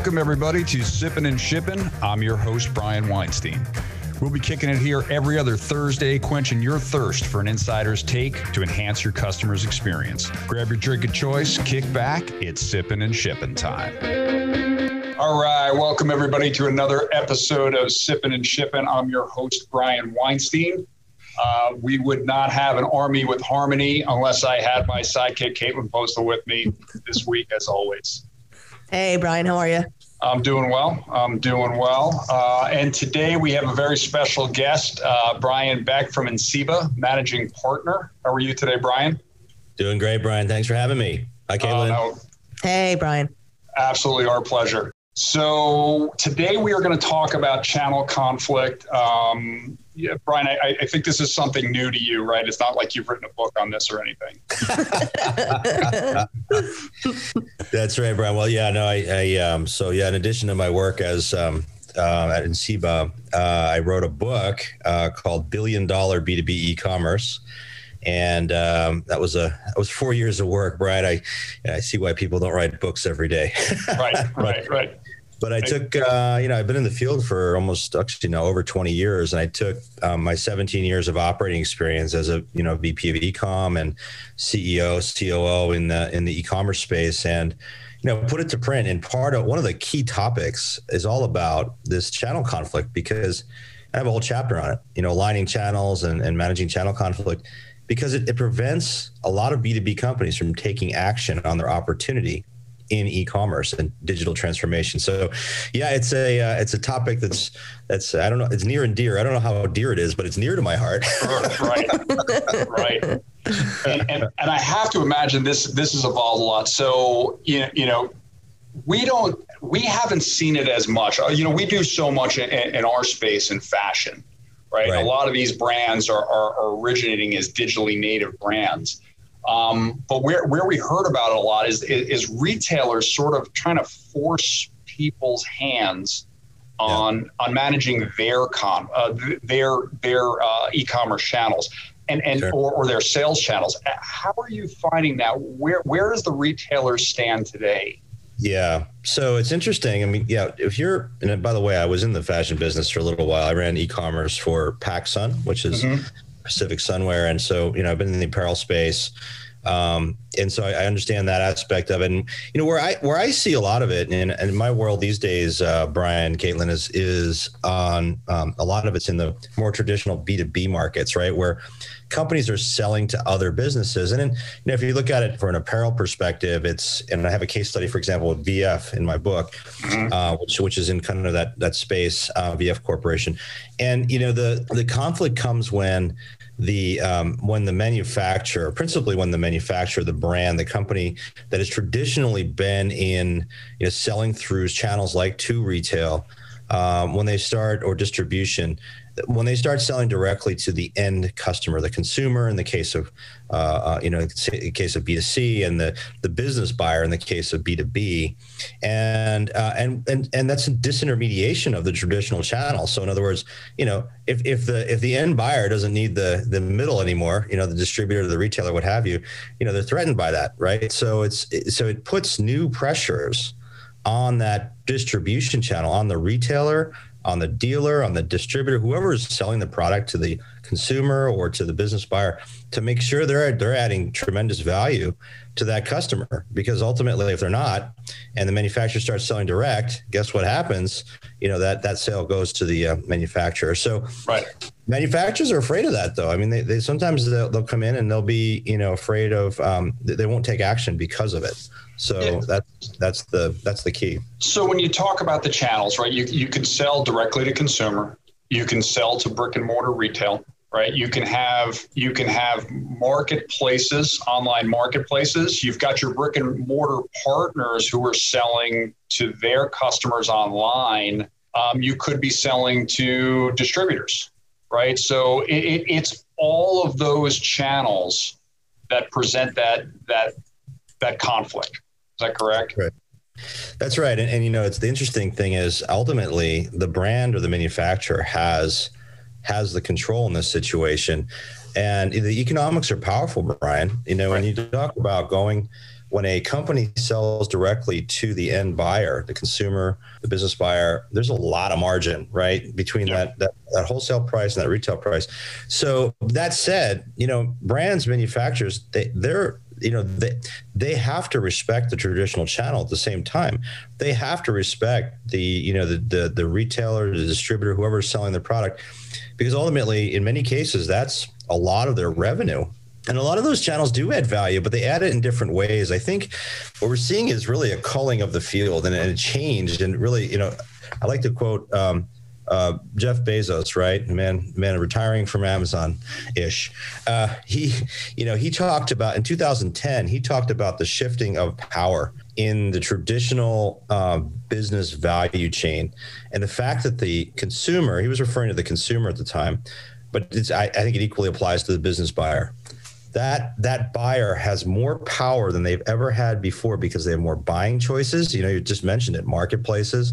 Welcome, everybody, to Sippin' and Shippin'. I'm your host, Brian Weinstein. We'll be kicking it here every other Thursday, quenching your thirst for an insider's take to enhance your customer's experience. Grab your drink of choice, kick back. It's Sippin' and Shippin' time. All right, welcome everybody to another episode of Sippin' and Shippin'. I'm your host, Brian Weinstein. Uh, we would not have an army with harmony unless I had my sidekick, Caitlin Postal, with me this week, as always. Hey, Brian, how are you? I'm doing well. I'm doing well. Uh, and today we have a very special guest, uh, Brian Beck from Enceiba, managing partner. How are you today, Brian? Doing great, Brian. Thanks for having me. Hi, Caitlin. no, hey, Brian. Absolutely our pleasure. So today we are going to talk about channel conflict. Um, yeah, Brian, I, I, think this is something new to you, right? It's not like you've written a book on this or anything. That's right, Brian. Well, yeah, no, I, I um, so yeah, in addition to my work as um, uh, at Enceiba, uh, I wrote a book uh, called Billion Dollar B2B E-commerce. And um, that was a that was four years of work, Brian. I I see why people don't write books every day. right, right, right. But I took, uh, you know, I've been in the field for almost actually now over 20 years, and I took um, my 17 years of operating experience as a, you know, VP of ecom and CEO, COO in the in the e-commerce space, and you know, put it to print. And part of one of the key topics is all about this channel conflict because I have a whole chapter on it. You know, aligning channels and, and managing channel conflict because it, it prevents a lot of B2B companies from taking action on their opportunity in e-commerce and digital transformation. So, yeah, it's a uh, it's a topic that's that's I don't know it's near and dear. I don't know how dear it is, but it's near to my heart. right, right. And, and, and I have to imagine this this has evolved a lot. So you know, you know we don't we haven't seen it as much. You know, we do so much in, in our space in fashion. Right? right? A lot of these brands are, are, are originating as digitally native brands. Um, but where, where we heard about it a lot is, is, retailers sort of trying to force people's hands on yeah. on managing their con uh, their their uh, e-commerce channels and and sure. or, or their sales channels. How are you finding that? Where where does the retailer stand today? Yeah. So it's interesting. I mean, yeah, if you're, and by the way, I was in the fashion business for a little while. I ran e-commerce for PacSun, which is mm-hmm. Pacific Sunwear. And so, you know, I've been in the apparel space. Um, and so I, I, understand that aspect of it. And, you know, where I, where I see a lot of it in, in my world these days, uh, Brian, Caitlin is, is on, um, a lot of it's in the more traditional B2B markets, right? Where companies are selling to other businesses. And then, you know, if you look at it from an apparel perspective, it's, and I have a case study, for example, with VF in my book, mm-hmm. uh, which, which is in kind of that, that space, uh, VF Corporation. And, you know, the, the conflict comes when, the um, when the manufacturer, principally when the manufacturer, the brand, the company that has traditionally been in you know, selling through channels like to retail, um, when they start or distribution, when they start selling directly to the end customer, the consumer, in the case of, uh, uh, you know, in case of B2C, and the the business buyer in the case of B2B, and uh, and and and that's a disintermediation of the traditional channel. So in other words, you know, if if the if the end buyer doesn't need the the middle anymore, you know, the distributor, or the retailer, what have you, you know, they're threatened by that, right? So it's so it puts new pressures on that distribution channel on the retailer on the dealer, on the distributor, whoever is selling the product to the consumer or to the business buyer, to make sure they're they're adding tremendous value to that customer. Because ultimately, if they're not, and the manufacturer starts selling direct, guess what happens? You know that that sale goes to the uh, manufacturer. So, right. Manufacturers are afraid of that, though. I mean, they, they sometimes they'll, they'll come in and they'll be, you know, afraid of um, they won't take action because of it. So yeah. that's that's the that's the key. So when you talk about the channels, right? You you can sell directly to consumer. You can sell to brick and mortar retail, right? You can have you can have marketplaces, online marketplaces. You've got your brick and mortar partners who are selling to their customers online. Um, you could be selling to distributors, right? So it, it, it's all of those channels that present that that that conflict. Is that correct? Right. That's right. And, and you know, it's the interesting thing is ultimately the brand or the manufacturer has has the control in this situation. And the economics are powerful, Brian. You know, right. when you talk about going when a company sells directly to the end buyer, the consumer, the business buyer, there's a lot of margin, right, between yeah. that, that that wholesale price and that retail price. So that said, you know, brands, manufacturers, they they're you know they they have to respect the traditional channel at the same time they have to respect the you know the the, the retailer the distributor whoever's selling the product because ultimately in many cases that's a lot of their revenue and a lot of those channels do add value, but they add it in different ways. I think what we're seeing is really a culling of the field and, it changed. And really, you know, I like to quote um, uh, Jeff Bezos, right? Man, man, retiring from Amazon ish. Uh, he, you know, he talked about in 2010, he talked about the shifting of power in the traditional uh, business value chain and the fact that the consumer, he was referring to the consumer at the time, but I, I think it equally applies to the business buyer that that buyer has more power than they've ever had before because they have more buying choices. You know you just mentioned it marketplaces.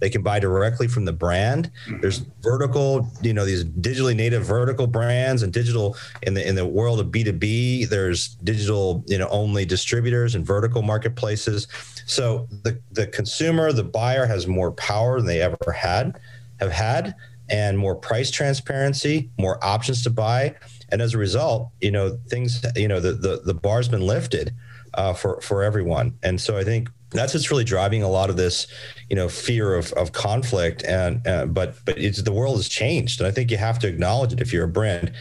They can buy directly from the brand. Mm-hmm. there's vertical you know these digitally native vertical brands and digital in the in the world of b2b there's digital you know only distributors and vertical marketplaces. So the the consumer the buyer has more power than they ever had have had and more price transparency more options to buy and as a result, you know, things, you know, the the, the bar's been lifted uh, for for everyone. And so I think that's what's really driving a lot of this, you know, fear of, of conflict. And uh, but but it's the world has changed, and I think you have to acknowledge it if you're a brand.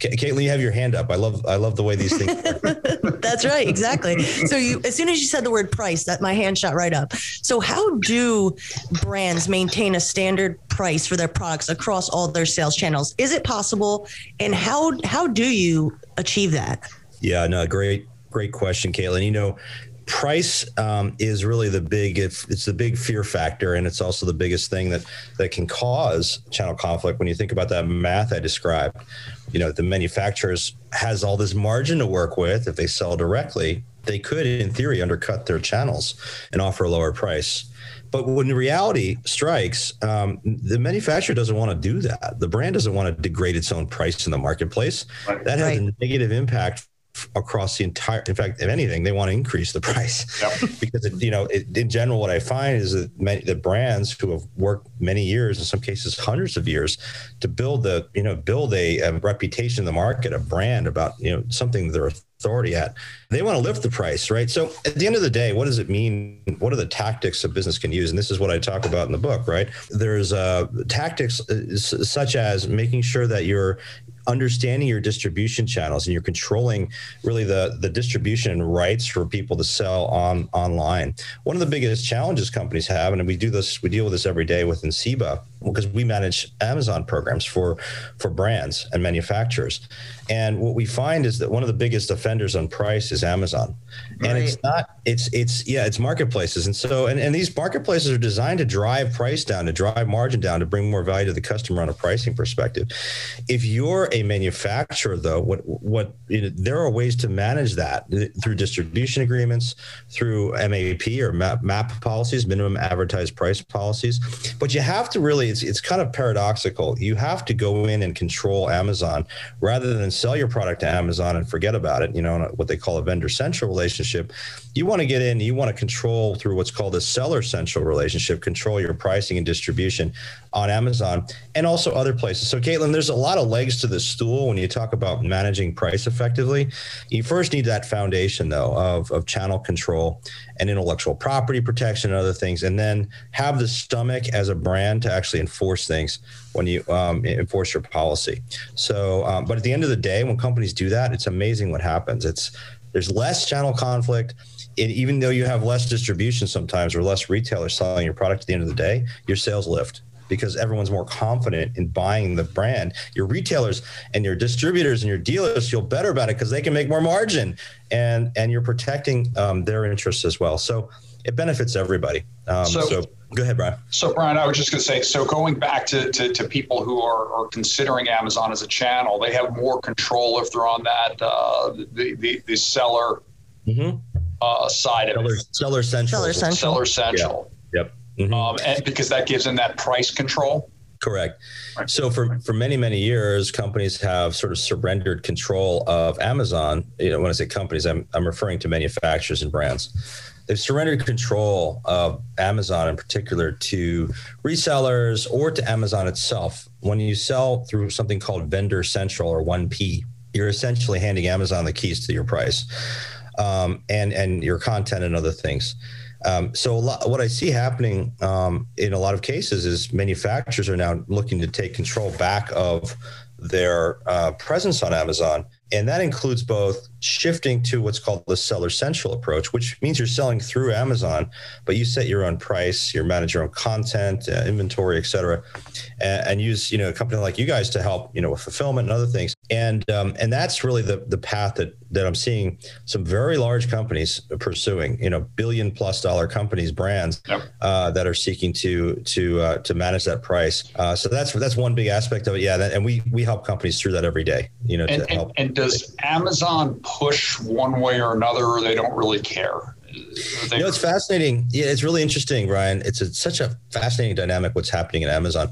Caitlin, you have your hand up. I love I love the way these things. That's right, exactly. So you, as soon as you said the word price, that my hand shot right up. So how do brands maintain a standard price for their products across all their sales channels? Is it possible, and how how do you achieve that? Yeah, no, great great question, Caitlin. You know, price um, is really the big it's the big fear factor and it's also the biggest thing that that can cause channel conflict when you think about that math i described you know the manufacturers has all this margin to work with if they sell directly they could in theory undercut their channels and offer a lower price but when reality strikes, um, the manufacturer doesn't want to do that. The brand doesn't want to degrade its own price in the marketplace. Right. That has right. a negative impact across the entire in fact if anything they want to increase the price. Yep. because it, you know it, in general what i find is that many the brands who have worked many years in some cases hundreds of years to build the you know build a, a reputation in the market a brand about you know something they're authority at they want to lift the price right? So at the end of the day what does it mean? What are the tactics a business can use? And this is what i talk about in the book right? There's uh, tactics uh, such as making sure that you're understanding your distribution channels and you're controlling really the the distribution rights for people to sell on online. One of the biggest challenges companies have, and we do this, we deal with this every day with Enceiba because we manage Amazon programs for for brands and manufacturers. And what we find is that one of the biggest offenders on price is Amazon. Right. And it's not, it's, it's, yeah, it's marketplaces. And so, and, and these marketplaces are designed to drive price down, to drive margin down, to bring more value to the customer on a pricing perspective. If you're a manufacturer, though, what, what, you know, there are ways to manage that through distribution agreements, through MAP or MAP, MAP policies, minimum advertised price policies. But you have to really, it's, it's kind of paradoxical. You have to go in and control Amazon rather than sell your product to Amazon and forget about it, you know, what they call a vendor central relationship, you want to get in, you want to control through what's called a seller central relationship, control your pricing and distribution on Amazon and also other places. So, Caitlin, there's a lot of legs to the stool when you talk about managing price effectively. You first need that foundation, though, of, of channel control and intellectual property protection and other things, and then have the stomach as a brand to actually enforce things when you um, enforce your policy. So, um, but at the end of the day, when companies do that, it's amazing what happens. It's there's less channel conflict. And even though you have less distribution sometimes or less retailers selling your product at the end of the day, your sales lift because everyone's more confident in buying the brand. Your retailers and your distributors and your dealers feel better about it because they can make more margin, and and you're protecting um, their interests as well. So it benefits everybody. Um, so, so, go ahead, Brian. So Brian, I was just going to say, so going back to, to, to people who are, are, considering Amazon as a channel, they have more control if they're on that uh, the, the the seller mm-hmm. Uh, side seller, of it. Seller central. Seller central. Seller central. Yeah. Yep. Mm-hmm. Um, and because that gives them that price control. Correct. So for for many many years, companies have sort of surrendered control of Amazon. You know, when I say companies, I'm I'm referring to manufacturers and brands. They've surrendered control of Amazon in particular to resellers or to Amazon itself. When you sell through something called Vendor Central or 1P, you're essentially handing Amazon the keys to your price um, and and your content and other things. Um, so lot, what I see happening um, in a lot of cases is manufacturers are now looking to take control back of their uh, presence on Amazon, and that includes both shifting to what's called the seller central approach, which means you're selling through Amazon, but you set your own price, you manage your own content, uh, inventory, et cetera, and, and, use you know a company like you guys to help you know with fulfillment and other things. And um, and that's really the the path that that I'm seeing some very large companies pursuing. You know, billion plus dollar companies, brands yep. uh, that are seeking to to uh, to manage that price. Uh, so that's that's one big aspect of it. Yeah, that, and we we help companies through that every day. You know, and, to help. And, and does Amazon push one way or another, or they don't really care? You know, it's fascinating. Yeah, it's really interesting, Brian. It's a, such a fascinating dynamic what's happening in Amazon.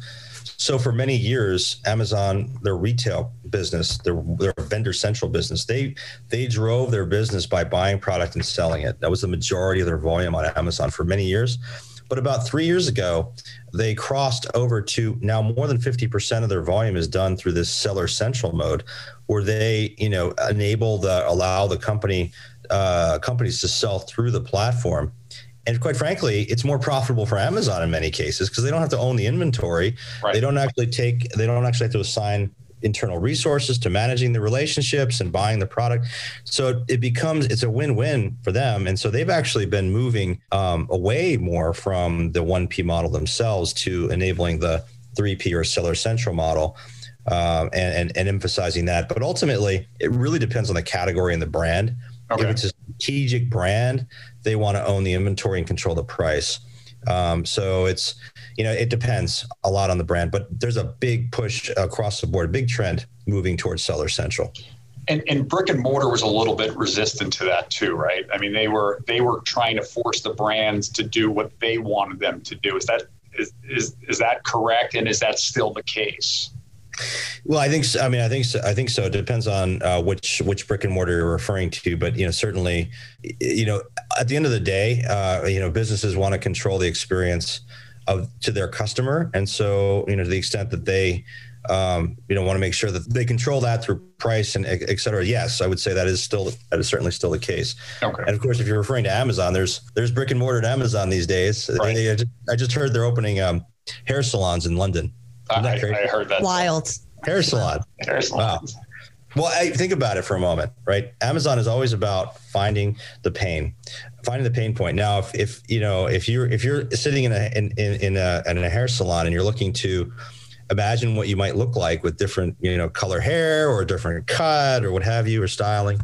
So for many years, Amazon, their retail business, their their vendor central business, they they drove their business by buying product and selling it. That was the majority of their volume on Amazon for many years. But about three years ago, they crossed over to now more than 50% of their volume is done through this seller central mode, where they, you know, enable the allow the company uh, companies to sell through the platform. And quite frankly, it's more profitable for Amazon in many cases because they don't have to own the inventory. Right. They don't actually take. They don't actually have to assign internal resources to managing the relationships and buying the product. So it becomes it's a win-win for them, and so they've actually been moving um, away more from the one P model themselves to enabling the three P or Seller Central model. Um, and, and, and emphasizing that, but ultimately, it really depends on the category and the brand. Okay. If it's a strategic brand, they want to own the inventory and control the price. Um, so it's you know, it depends a lot on the brand, but there's a big push across the board, big trend moving towards seller central. And, and brick and mortar was a little bit resistant to that too, right? I mean, they were they were trying to force the brands to do what they wanted them to do. Is that is is, is that correct? And is that still the case? Well, I think so. I mean, I think so. I think so. It depends on uh, which which brick and mortar you're referring to, but you know, certainly, you know, at the end of the day, uh, you know, businesses want to control the experience of to their customer, and so you know to the extent that they um, you know want to make sure that they control that through price and et cetera. Yes, I would say that is still that is certainly still the case. Okay. And of course, if you're referring to Amazon, there's there's brick and mortar at Amazon these days. Right. I, just, I just heard they're opening um, hair salons in London. I, I, heard that. Wild. Hair salon. Hair salon. Wow. Well, I, think about it for a moment, right? Amazon is always about finding the pain, finding the pain point. Now, if, if you know, if you're if you're sitting in a in, in, in a in a hair salon and you're looking to imagine what you might look like with different you know color hair or a different cut or what have you or styling,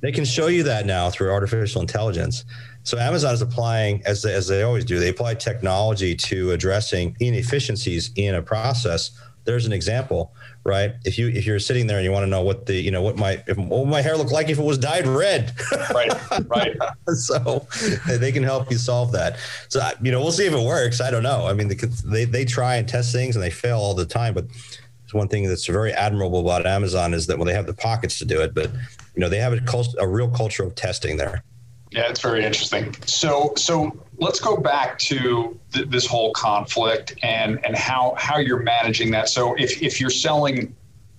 they can show you that now through artificial intelligence. So Amazon is applying, as they, as they always do, they apply technology to addressing inefficiencies in a process. There's an example right? If you if you're sitting there and you want to know what the you know what my if, what my hair look like if it was dyed red, right, right. so they can help you solve that. So you know we'll see if it works. I don't know. I mean they they try and test things and they fail all the time, but it's one thing that's very admirable about Amazon is that when they have the pockets to do it, but you know they have a, cult, a real culture of testing there. Yeah, it's very interesting. So, so let's go back to th- this whole conflict and and how how you're managing that. So, if if you're selling,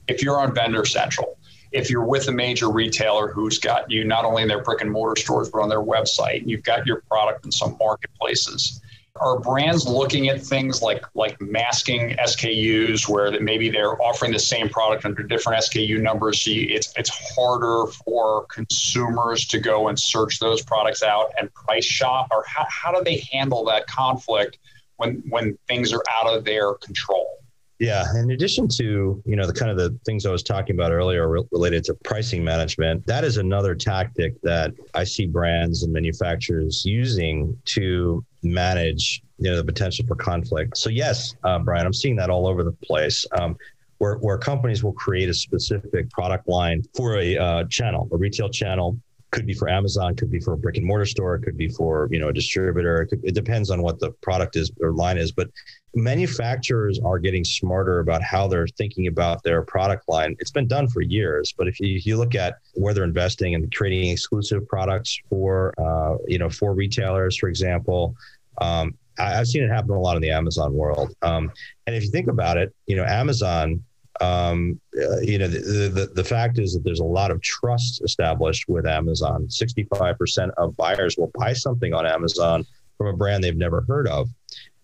if you're on Vendor Central, if you're with a major retailer who's got you not only in their brick and mortar stores but on their website, and you've got your product in some marketplaces, are brands looking at things like like masking SKUs where that maybe they're offering the same product under different SKU numbers so it's it's harder for consumers to go and search those products out and price shop or how, how do they handle that conflict when when things are out of their control yeah. In addition to, you know, the kind of the things I was talking about earlier re- related to pricing management, that is another tactic that I see brands and manufacturers using to manage, you know, the potential for conflict. So yes, uh, Brian, I'm seeing that all over the place. Um, where, where companies will create a specific product line for a uh, channel, a retail channel, could be for Amazon, could be for a brick and mortar store, could be for you know a distributor. It, could, it, depends on what the product is or line is. But manufacturers are getting smarter about how they're thinking about their product line. It's been done for years, but if you, if you look at where they're investing and creating exclusive products for uh, you know for retailers, for example. Um, I've seen it happen a lot in the Amazon world. Um, and if you think about it, you know, Amazon um, uh, you know, the, the, the fact is that there's a lot of trust established with Amazon. 65% of buyers will buy something on Amazon from a brand they've never heard of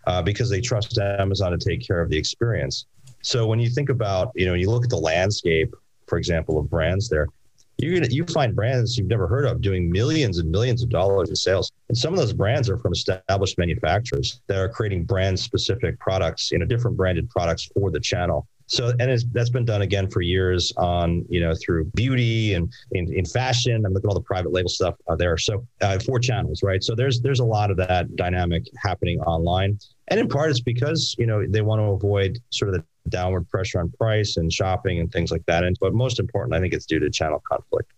uh, because they trust Amazon to take care of the experience. So when you think about, you know, you look at the landscape, for example, of brands there, gonna you find brands you've never heard of doing millions and millions of dollars in sales. And some of those brands are from established manufacturers that are creating brand specific products, you know, different branded products for the channel. So, and that's been done again for years on, you know, through beauty and in, in fashion. I'm looking at all the private label stuff uh, there. So, uh, four channels, right? So there's there's a lot of that dynamic happening online, and in part it's because you know they want to avoid sort of the downward pressure on price and shopping and things like that. And but most important, I think it's due to channel conflict.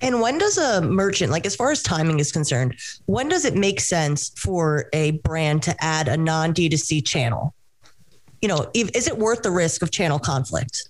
And when does a merchant, like as far as timing is concerned, when does it make sense for a brand to add a non D2C channel? You know, is it worth the risk of channel conflict?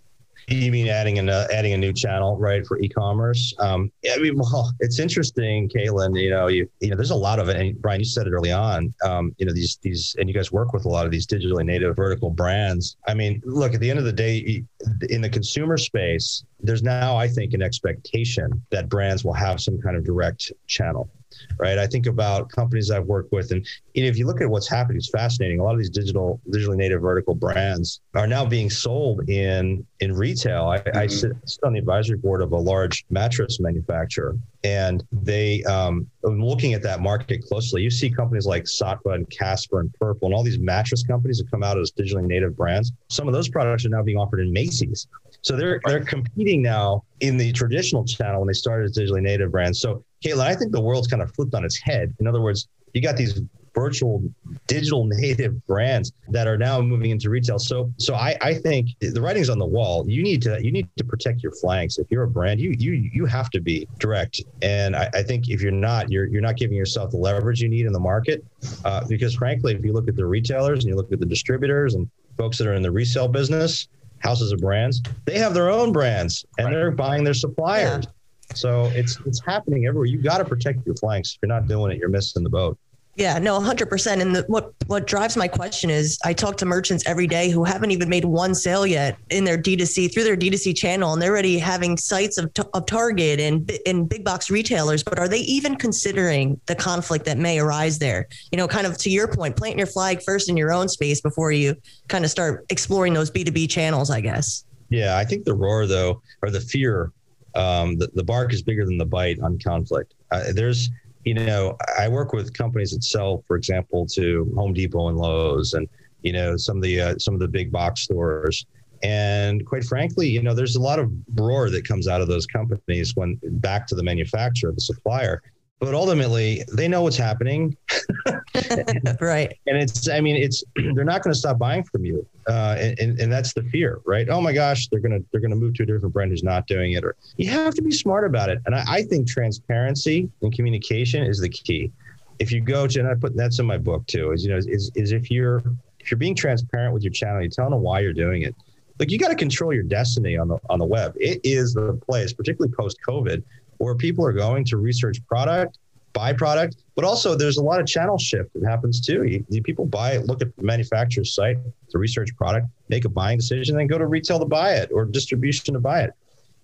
You mean adding a adding a new channel, right, for e-commerce? Um, I mean, well, it's interesting, Caitlin. You know, you you know, there's a lot of it. And Brian, you said it early on. Um, you know, these these, and you guys work with a lot of these digitally native vertical brands. I mean, look, at the end of the day, in the consumer space, there's now, I think, an expectation that brands will have some kind of direct channel right? I think about companies I've worked with, and if you look at what's happening, it's fascinating. A lot of these digital, digitally native vertical brands are now being sold in in retail. I, mm-hmm. I sit, sit, on the advisory board of a large mattress manufacturer, and they, um, looking at that market closely. You see companies like Saatva and Casper and Purple, and all these mattress companies that come out as digitally native brands. Some of those products are now being offered in Macy's. So they're they're competing now in the traditional channel when they started as digitally native brands. So Caitlin, I think the world's kind of flipped on its head. In other words, you got these virtual digital native brands that are now moving into retail. So so I, I think the writing's on the wall. You need to you need to protect your flanks. If you're a brand, you you you have to be direct. And I, I think if you're not, you're you're not giving yourself the leverage you need in the market. Uh, because frankly, if you look at the retailers and you look at the distributors and folks that are in the resale business, houses of brands, they have their own brands and right. they're buying their suppliers. Yeah. So it's it's happening everywhere. You got to protect your flanks. If you're not doing it, you're missing the boat. Yeah, no, 100%. And the, what what drives my question is I talk to merchants every day who haven't even made one sale yet in their D2C through their D2C channel and they're already having sites of, of Target and and big box retailers, but are they even considering the conflict that may arise there? You know, kind of to your point, planting your flag first in your own space before you kind of start exploring those B2B channels, I guess. Yeah, I think the roar though or the fear um, the, the bark is bigger than the bite on conflict. Uh, there's you know, I work with companies that sell, for example, to Home Depot and Lowe's, and you know, some of the uh, some of the big box stores. And quite frankly, you know, there's a lot of roar that comes out of those companies when back to the manufacturer, the supplier but ultimately they know what's happening right. And it's i mean it's they're not going to stop buying from you uh, and, and, and that's the fear right? Oh my gosh they're going to they're going to move to a different brand who's not doing it or you have to be smart about it. And I, I think transparency and communication is the key. If you go to and i put that's in my book too is you know is, is if you're if you're being transparent with your channel you're telling them why you're doing it. Like you got to control your destiny on the on the web. It is the place particularly post covid where people are going to research product, buy product, but also there's a lot of channel shift that happens too. You, you, people buy, look at the manufacturer's site to research product, make a buying decision, then go to retail to buy it or distribution to buy it.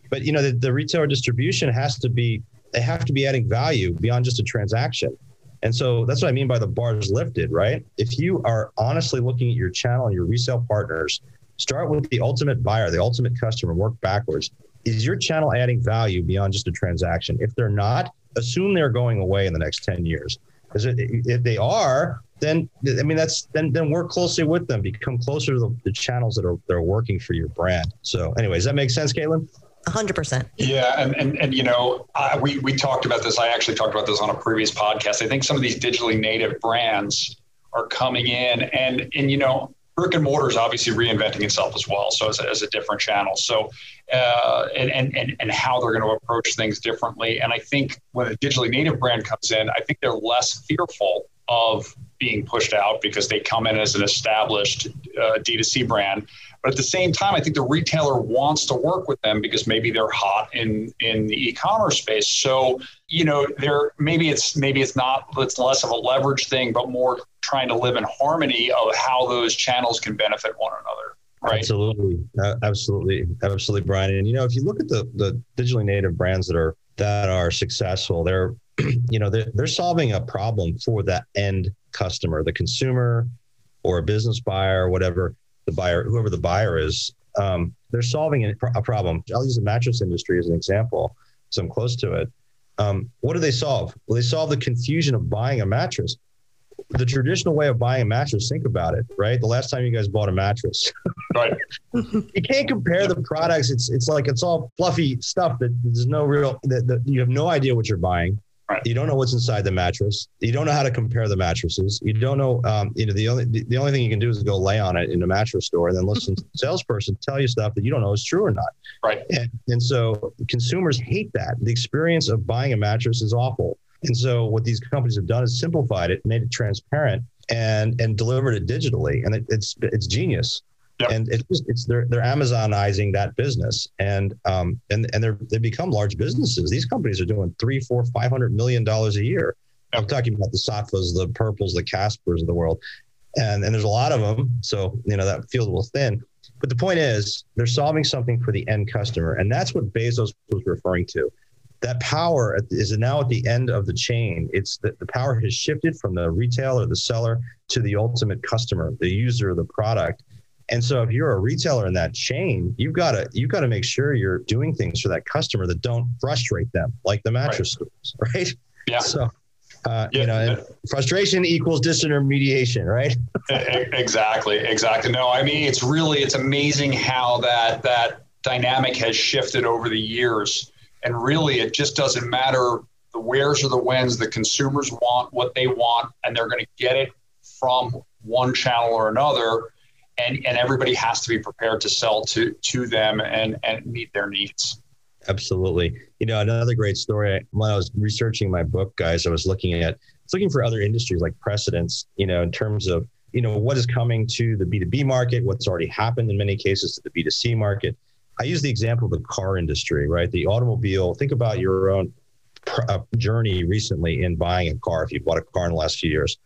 But you know, the, the retailer distribution has to be, they have to be adding value beyond just a transaction. And so that's what I mean by the bars lifted, right? If you are honestly looking at your channel and your resale partners, start with the ultimate buyer, the ultimate customer, work backwards is your channel adding value beyond just a transaction? If they're not, assume they're going away in the next 10 years. Because if they are, then I mean that's then then work closely with them, become closer to the, the channels that are that are working for your brand. So, anyways, that makes sense, Caitlin? hundred percent. Yeah, and and and you know, I, we we talked about this. I actually talked about this on a previous podcast. I think some of these digitally native brands are coming in, and and you know, brick and mortar is obviously reinventing itself as well. So as a, as a different channel. So uh, and, and and and how they're going to approach things differently. And I think when a digitally native brand comes in, I think they're less fearful of being pushed out because they come in as an established uh, D2C brand. But at the same time, I think the retailer wants to work with them because maybe they're hot in in the e-commerce space. So you know, there maybe it's maybe it's not it's less of a leverage thing, but more trying to live in harmony of how those channels can benefit one another. Right. Absolutely, absolutely, absolutely, Brian. And you know, if you look at the the digitally native brands that are that are successful, they're you know they're, they're solving a problem for that end customer, the consumer, or a business buyer, or whatever the buyer, whoever the buyer is. Um, they're solving a, problem. I'll use the mattress industry as an example, so I'm close to it. Um, what do they solve? Well, they solve the confusion of buying a mattress the traditional way of buying a mattress, think about it, right? The last time you guys bought a mattress, right? you can't compare the products. It's it's like it's all fluffy stuff that there's no real that, that you have no idea what you're buying. Right. You don't know what's inside the mattress. You don't know how to compare the mattresses. You don't know, um, you know, the only the, only thing you can do is go lay on it in a mattress store and then listen to the salesperson tell you stuff that you don't know is true or not. Right. And, and so consumers hate that. The experience of buying a mattress is awful. And so what these companies have done is simplified it, made it transparent, and and delivered it digitally, and it, it's it's genius. Yep. And it's it's they're they're Amazonizing that business, and um and and they're they become large businesses. These companies are doing three, four, five hundred million dollars a year. I'm talking about the Saatvas, the Purples, the Caspers of the world, and and there's a lot of them. So you know that field will thin. But the point is, they're solving something for the end customer, and that's what Bezos was referring to that power is now at the end of the chain. It's that the power has shifted from the retailer, the seller, to the ultimate customer, the user of the product. And so, if you're a retailer in that chain, you've got to you've got to make sure you're doing things for that customer that don't frustrate them, like the mattress right. stores, right? Yeah. So, uh, yeah. you know, frustration equals disintermediation, right? exactly, exactly. No, I mean, it's really it's amazing how that that dynamic has shifted over the years and really, it just doesn't matter the wheres or the whens. The consumers want what they want, and they're going to get it from one channel or another. And, and everybody has to be prepared to sell to to them and, and meet their needs. Absolutely. You know, another great story. When I was researching my book, guys, I was looking at looking for other industries like precedents. You know, in terms of you know what is coming to the B2B market, what's already happened in many cases to the B2C market. I use the example of the car industry, right? The automobile. Think about your own uh, journey recently in buying a car. If you bought a car in the last few years,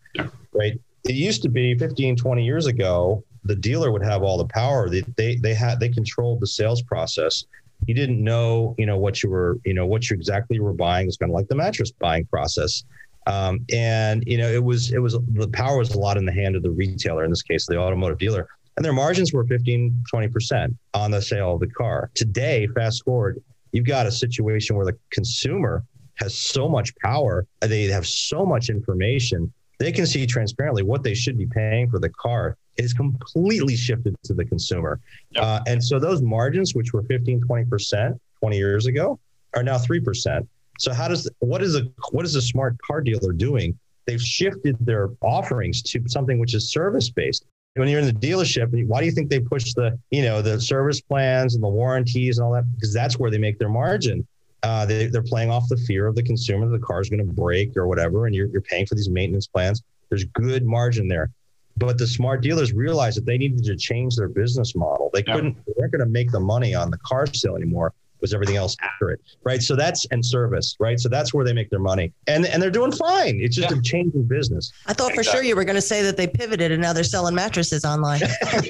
right? It used to be 15, 20 years ago, the dealer would have all the power. They, they, they had, they controlled the sales process. You didn't know, you know, what you were, you know, what you exactly were buying. It's kind of like the mattress buying process. Um, and you know, it was, it was the power was a lot in the hand of the retailer. In this case, the automotive dealer and their margins were 15, 20% on the sale of the car. Today, fast forward, you've got a situation where the consumer has so much power, they have so much information, they can see transparently what they should be paying for the car. Is completely shifted to the consumer. Yep. Uh, and so those margins, which were 15, 20% 20 years ago, are now 3%. So how does what is a what is a smart car dealer doing? They've shifted their offerings to something which is service based when you're in the dealership, why do you think they push the, you know, the service plans and the warranties and all that? Because that's where they make their margin. Uh, they, they're playing off the fear of the consumer that the car is going to break or whatever, and you're, you're paying for these maintenance plans. There's good margin there. But the smart dealers realized that they needed to change their business model. They couldn't, they weren't going to make the money on the car sale anymore was everything else accurate, right? So that's and service, right? So that's where they make their money, and and they're doing fine. It's just yeah. a changing business. I thought for sure you were going to say that they pivoted and now they're selling mattresses online. that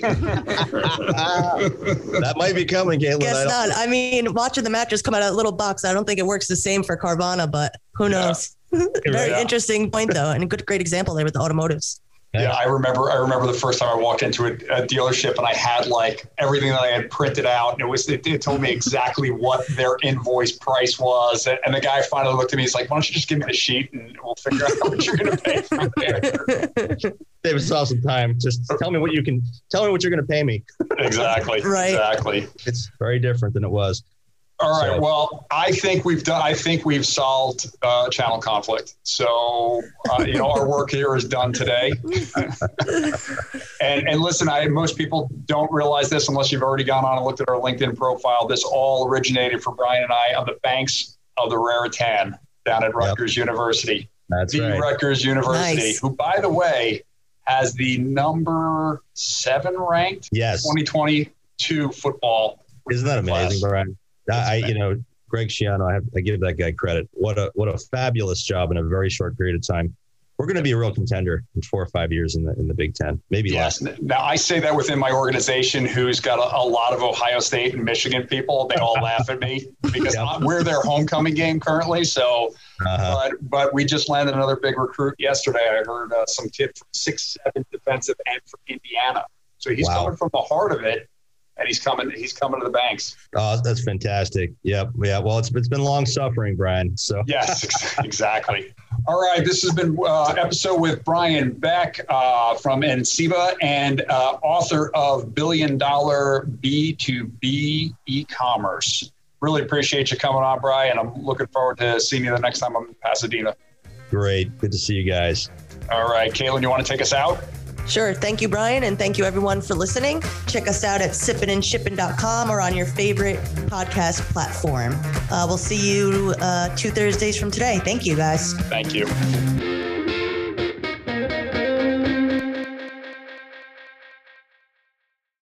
might be coming, Caitlin. Guess I not. I mean, watching the mattress come out of a little box, I don't think it works the same for Carvana, but who knows? Yeah. Very yeah. interesting point though, and a good great example there with the automotives. Yeah, I remember. I remember the first time I walked into a, a, dealership and I had like everything that I had printed out, and it was it, it told me exactly what their invoice price was. And, and, the guy finally looked at me. He's like, "Why don't you just give me the sheet and we'll figure out what you're going to pay from there." David saw some time. Just tell me what you can. Tell me what you're going to pay me. exactly. Right. Exactly. It's very different than it was. All right. So- well, I think we've done. I think we've solved uh, channel conflict. So uh, you know, our work here is done today. and and listen, I most people don't realize this unless you've already gone on and looked at our LinkedIn profile. This all originated for Brian and I on the banks of the Raritan down at Rutgers University. That's the right. Rutgers University, Nice. who, by the way, has the number seven ranked Yes. 2022 football. Isn't that amazing, class. Brian? I, I- you know, Greg Schiano, I have I give that guy credit. What a what a fabulous job in a very short period of time. We're going to be a real contender in four or five years in the in the Big Ten, maybe less. Yes. Now, I say that within my organization, who's got a, a lot of Ohio State and Michigan people. They all laugh at me because Yeah. We're their homecoming game currently. So, Uh-huh. but but we just landed another big recruit yesterday. I heard uh, some kid from six seven defensive end from Indiana. So he's Wow. coming from the heart of it, and he's coming. He's coming to the banks. Oh, that's fantastic. Yep. Yeah. Well, it's it's been long suffering, Brian. So Yes, exactly. All right, this has been uh, episode with Brian Beck uh, from Enceiba and uh, author of Billion Dollar B2B E-commerce. Really appreciate you coming on, Brian. I'm looking forward to seeing you the next time I'm in Pasadena. great. Good to see you guys. All right, Caitlin, you want to take us out? Sure. Thank you, Brian. And thank you, everyone, for listening. Check us out at sippinandshippin.com or on your favorite podcast platform. Uh, we'll see you uh, two Thursdays from today. Thank you, guys. Thank you.